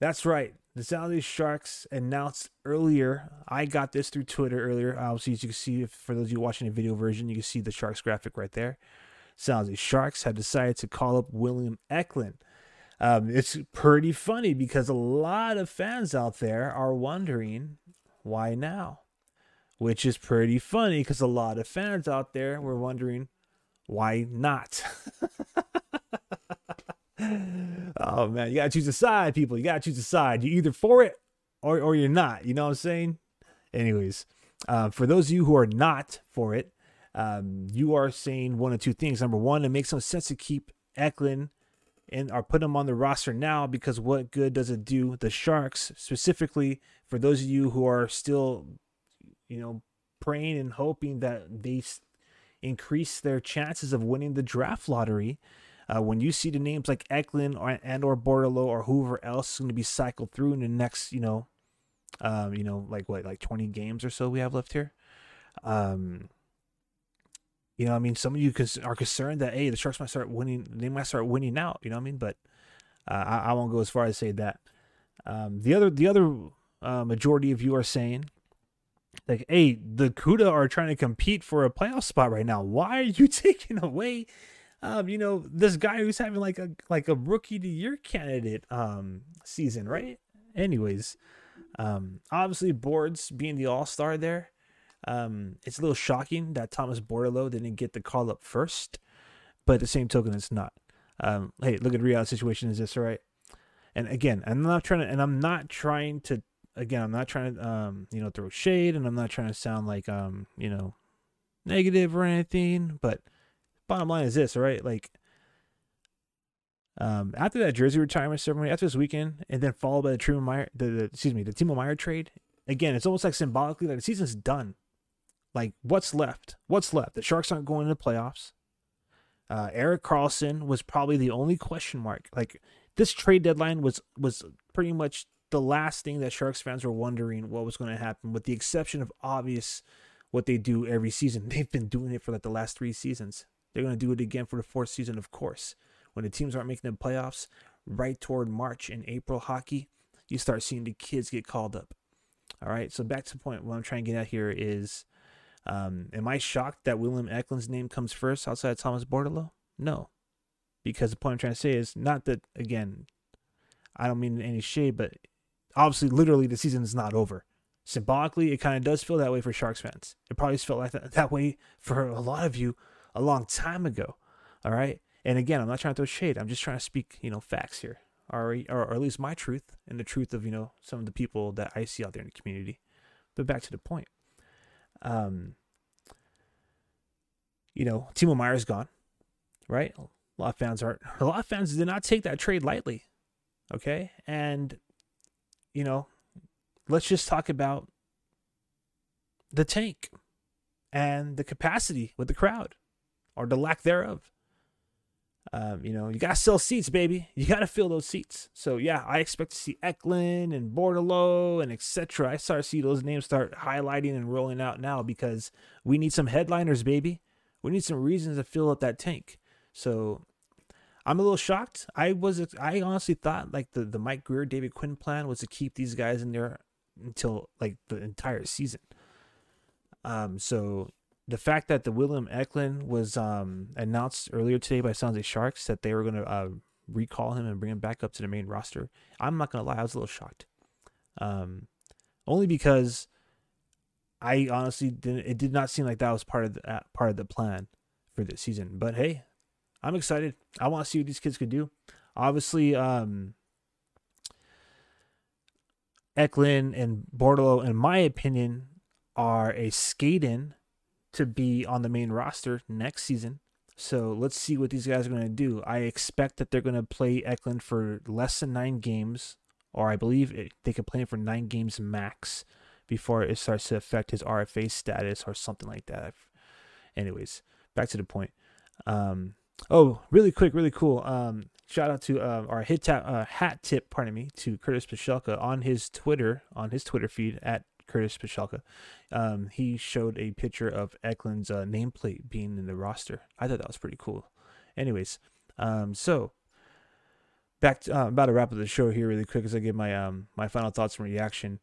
That's right. The San Sharks announced earlier. I got this through Twitter earlier. Obviously, as you can see, for those of you watching the video version, you can see the Sharks graphic right there. San Sharks have decided to call up William Eklund. Um, it's pretty funny because a lot of fans out there are wondering why now, which is pretty funny because a lot of fans out there were wondering why not. oh man, you gotta choose a side, people. You gotta choose a side. You're either for it or or you're not. You know what I'm saying? Anyways, uh, for those of you who are not for it, um, you are saying one of two things. Number one, it makes no sense to keep Eklund and or put him on the roster now because what good does it do the Sharks specifically for those of you who are still, you know, praying and hoping that they increase their chances of winning the draft lottery uh, when you see the names like Eklund or, and or Bordeleau or whoever else is going to be cycled through in the next, you know, um, you know, like what, like 20 games or so we have left here. Um, you know, I mean, some of you are concerned that hey, the Sharks might start winning. They might start winning out. You know what I mean? But uh, I, I, won't go as far as say that. Um, the other, the other uh, majority of you are saying like, hey, the CUDA are trying to compete for a playoff spot right now. Why are you taking away um, you know, this guy who's having like a like a rookie to year candidate um season, right? Anyways, um, obviously boards being the all star there. Um, it's a little shocking that Thomas Bordeleau didn't get the call up first, but at the same token, it's not. Um, hey, look at reality situation. Is this right? And again, I'm not trying to, and I'm not trying to. Again, I'm not trying to, um, you know, throw shade, and I'm not trying to sound like, um, you know, negative or anything. But bottom line is this, all right? Like, um, after that jersey retirement ceremony, after this weekend, and then followed by the Timo Meier, the, the excuse me, the Timo Meier trade. Again, it's almost like symbolically like the season's done. Like, what's left? What's left? The Sharks aren't going to the playoffs. Uh, Erik Karlsson was probably the only question mark. Like, this trade deadline was was pretty much the last thing that Sharks fans were wondering what was going to happen, with the exception of obvious what they do every season. They've been doing it for like the last three seasons. They're going to do it again for the fourth season, of course. When the teams aren't making the playoffs, right toward March and April hockey, you start seeing the kids get called up. All right. So back to the point. What I'm trying to get at here is, um, am I shocked that William Eklund's name comes first outside of Thomas Bordeleau? No, because the point I'm trying to say is not that again. I don't mean any shade, but obviously, literally, the season is not over. Symbolically, it kind of does feel that way for Sharks fans. It probably felt like that, that way for a lot of you a long time ago. All right. And again, I'm not trying to throw shade. I'm just trying to speak, you know, facts here, or, or, at least my truth and the truth of, you know, some of the people that I see out there in the community. But back to the point. Um, you know, Timo Meier's gone, right? A lot of fans are a lot of fans did not take that trade lightly. Okay. And, you know, let's just talk about the tank and the capacity with the crowd or the lack thereof. Um, you know, you got to sell seats, baby. You got to fill those seats. So, yeah, I expect to see Eklund and Bordeleau and etc. I start to see those names start highlighting and rolling out now because we need some headliners, baby. We need some reasons to fill up that tank. So, I'm a little shocked. I was I honestly thought like the the Mike Grier David Quinn plan was to keep these guys in there until like the entire season. Um so the fact that the William Eklund was um announced earlier today by San Jose Sharks that they were going to uh, recall him and bring him back up to the main roster. I'm not going to lie, I was a little shocked. Um only because I honestly didn't it did not seem like that was part of the uh, part of the plan for this season. But hey, I'm excited. I want to see what these kids could do. Obviously, um, Eklund and Bordeleau, in my opinion, are a skate in to be on the main roster next season. So let's see what these guys are going to do. I expect that they're going to play Eklund for less than nine games, or I believe it, they could play him for nine games max before it starts to affect his RFA status or something like that. Anyways, back to the point. Um, Oh, really quick, really cool. Um, shout out to uh, our hit tap, uh, hat tip, pardon me, to Curtis Pashelka on his Twitter, on his Twitter feed at Curtis Pashelka. Um, he showed a picture of Eklund's uh, nameplate being in the roster. I thought that was pretty cool. Anyways, um, so back to, uh, about to wrap up the show here really quick as I give my um my final thoughts and reaction.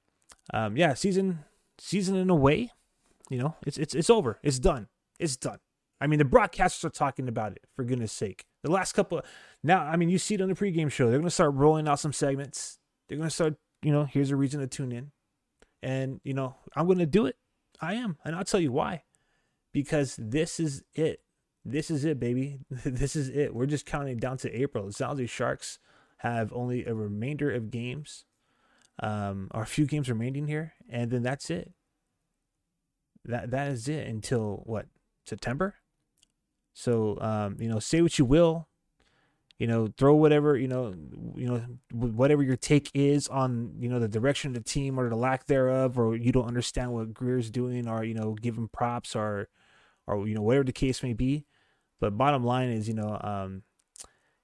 Um, yeah, season season in a way, you know, it's it's it's over. It's done. It's done. I mean, the broadcasters are talking about it, for goodness sake. The last couple, of, now, I mean, you see it on the pregame show. They're going to start rolling out some segments. They're going to start, you know, here's a reason to tune in. And, you know, I'm going to do it. I am. And I'll tell you why. Because this is it. This is it, baby. this is it. We're just counting down to April. The San Jose Sharks have only a remainder of games, um, or a few games remaining here. And then that's it. That That is it until what? September? So um, you know, say what you will, you know, throw whatever you know, you know, whatever your take is on you know the direction of the team or the lack thereof, or you don't understand what Grier's doing, or you know, give him props or or you know whatever the case may be. But bottom line is, you know, um,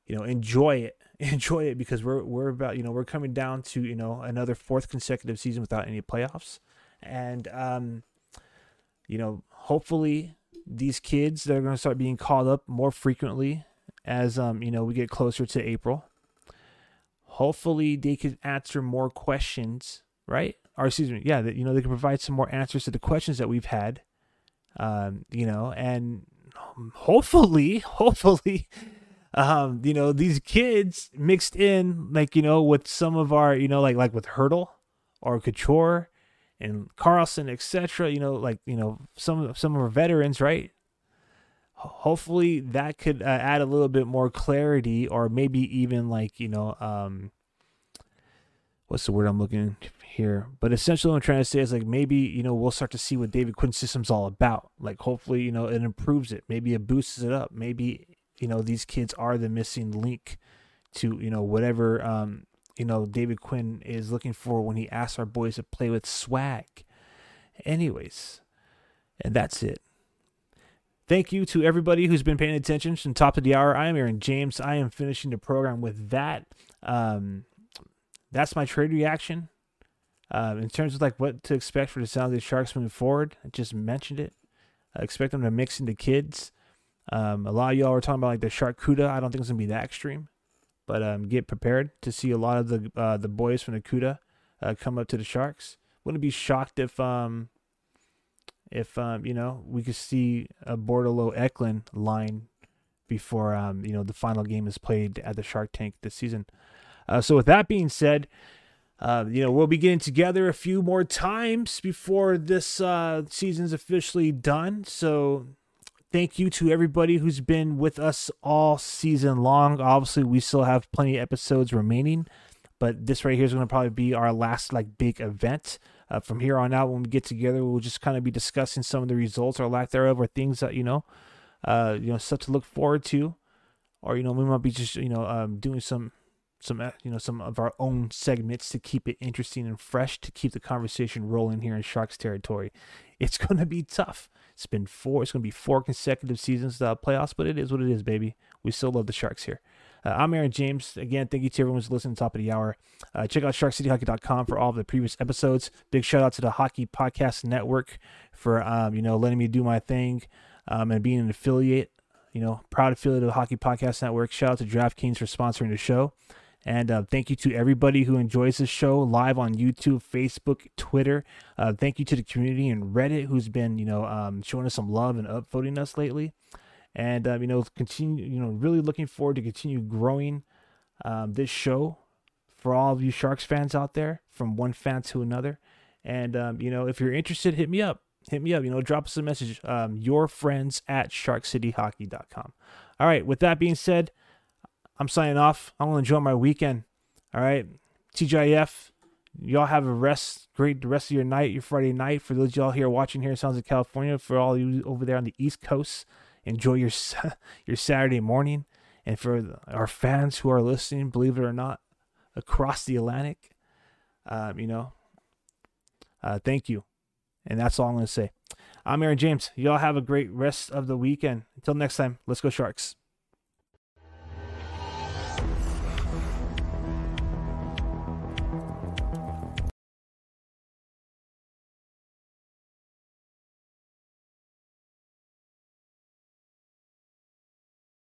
you know, enjoy it, enjoy it because we're we're about you know we're coming down to you know another fourth consecutive season without any playoffs, and um, you know, hopefully these kids that are going to start being called up more frequently as um you know we get closer to April. Hopefully they can answer more questions, right? Or excuse me, yeah, that you know they can provide some more answers to the questions that we've had. Um, you know, and hopefully, hopefully, um, you know, these kids mixed in like, you know, with some of our, you know, like like with Hertl or Couture and Karlsson, etc. You know, like you know some some of our veterans, right? Hopefully that could uh, add a little bit more clarity, or maybe even like you know, um, what's the word I'm looking here? But essentially, what I'm trying to say is like maybe you know we'll start to see what David Quinn's system's all about. Like hopefully you know it improves it, maybe it boosts it up, maybe you know these kids are the missing link to you know whatever um you know David Quinn is looking for when he asks our boys to play with swag. Anyways, and that's it. Thank you to everybody who's been paying attention from top of the hour. I am Aaron James. I am finishing the program with that. Um, that's my trade reaction. Um, in terms of like what to expect for the San Jose Sharks moving forward, I just mentioned it. I expect them to mix into kids. Um, a lot of y'all were talking about like the Shark Cuda. I don't think it's gonna be that extreme. But um, get prepared to see a lot of the uh, the boys from the CUDA uh, come up to the Sharks. wouldn't be shocked if um if um you know we could see a Bordeleau Eklund line before um you know the final game is played at the Shark Tank this season. Uh, so with that being said, uh, you know we'll be getting together a few more times before this uh, season's officially done. So thank you to everybody who's been with us all season long. Obviously, we still have plenty of episodes remaining, but this right here is going to probably be our last like big event. Uh, from here on out, when we get together, we'll just kind of be discussing some of the results or lack thereof, or things that you know, uh, you know, stuff to look forward to, or you know, we might be just you know um, doing some some uh, you know some of our own segments to keep it interesting and fresh to keep the conversation rolling here in Sharks territory. It's going to be tough. It's been four. It's going to be four consecutive seasons without playoffs, but it is what it is, baby. We still love the Sharks here. Uh, I'm Aaron James. Again, thank you to everyone who's listening to top of the hour. Uh, check out SharkCityHockey.com for all of the previous episodes. Big shout out to the Hockey Podcast Network for um, you know letting me do my thing um, and being an affiliate. You know, proud affiliate of the Hockey Podcast Network. Shout out to DraftKings for sponsoring the show. And uh, thank you to everybody who enjoys this show live on YouTube, Facebook, Twitter. Uh, thank you to the community and Reddit who's been, you know, um, showing us some love and upvoting us lately. And uh, you know, continue, you know, really looking forward to continue growing um, this show for all of you Sharks fans out there, from one fan to another. And um, you know, if you're interested, hit me up. Hit me up. You know, drop us a message. Um, your friends at SharkCityHockey.com. All right. With that being said. I'm signing off. I'm gonna enjoy my weekend. All right, TGIF. Y'all have a rest, great rest of your night, your Friday night. For those y'all here watching here in Southern California, for all you over there on the East Coast, enjoy your your Saturday morning. And for our fans who are listening, believe it or not, across the Atlantic, um, you know, uh, thank you. And that's all I'm going to say. I'm Aaron James. Y'all have a great rest of the weekend. Until next time, let's go Sharks.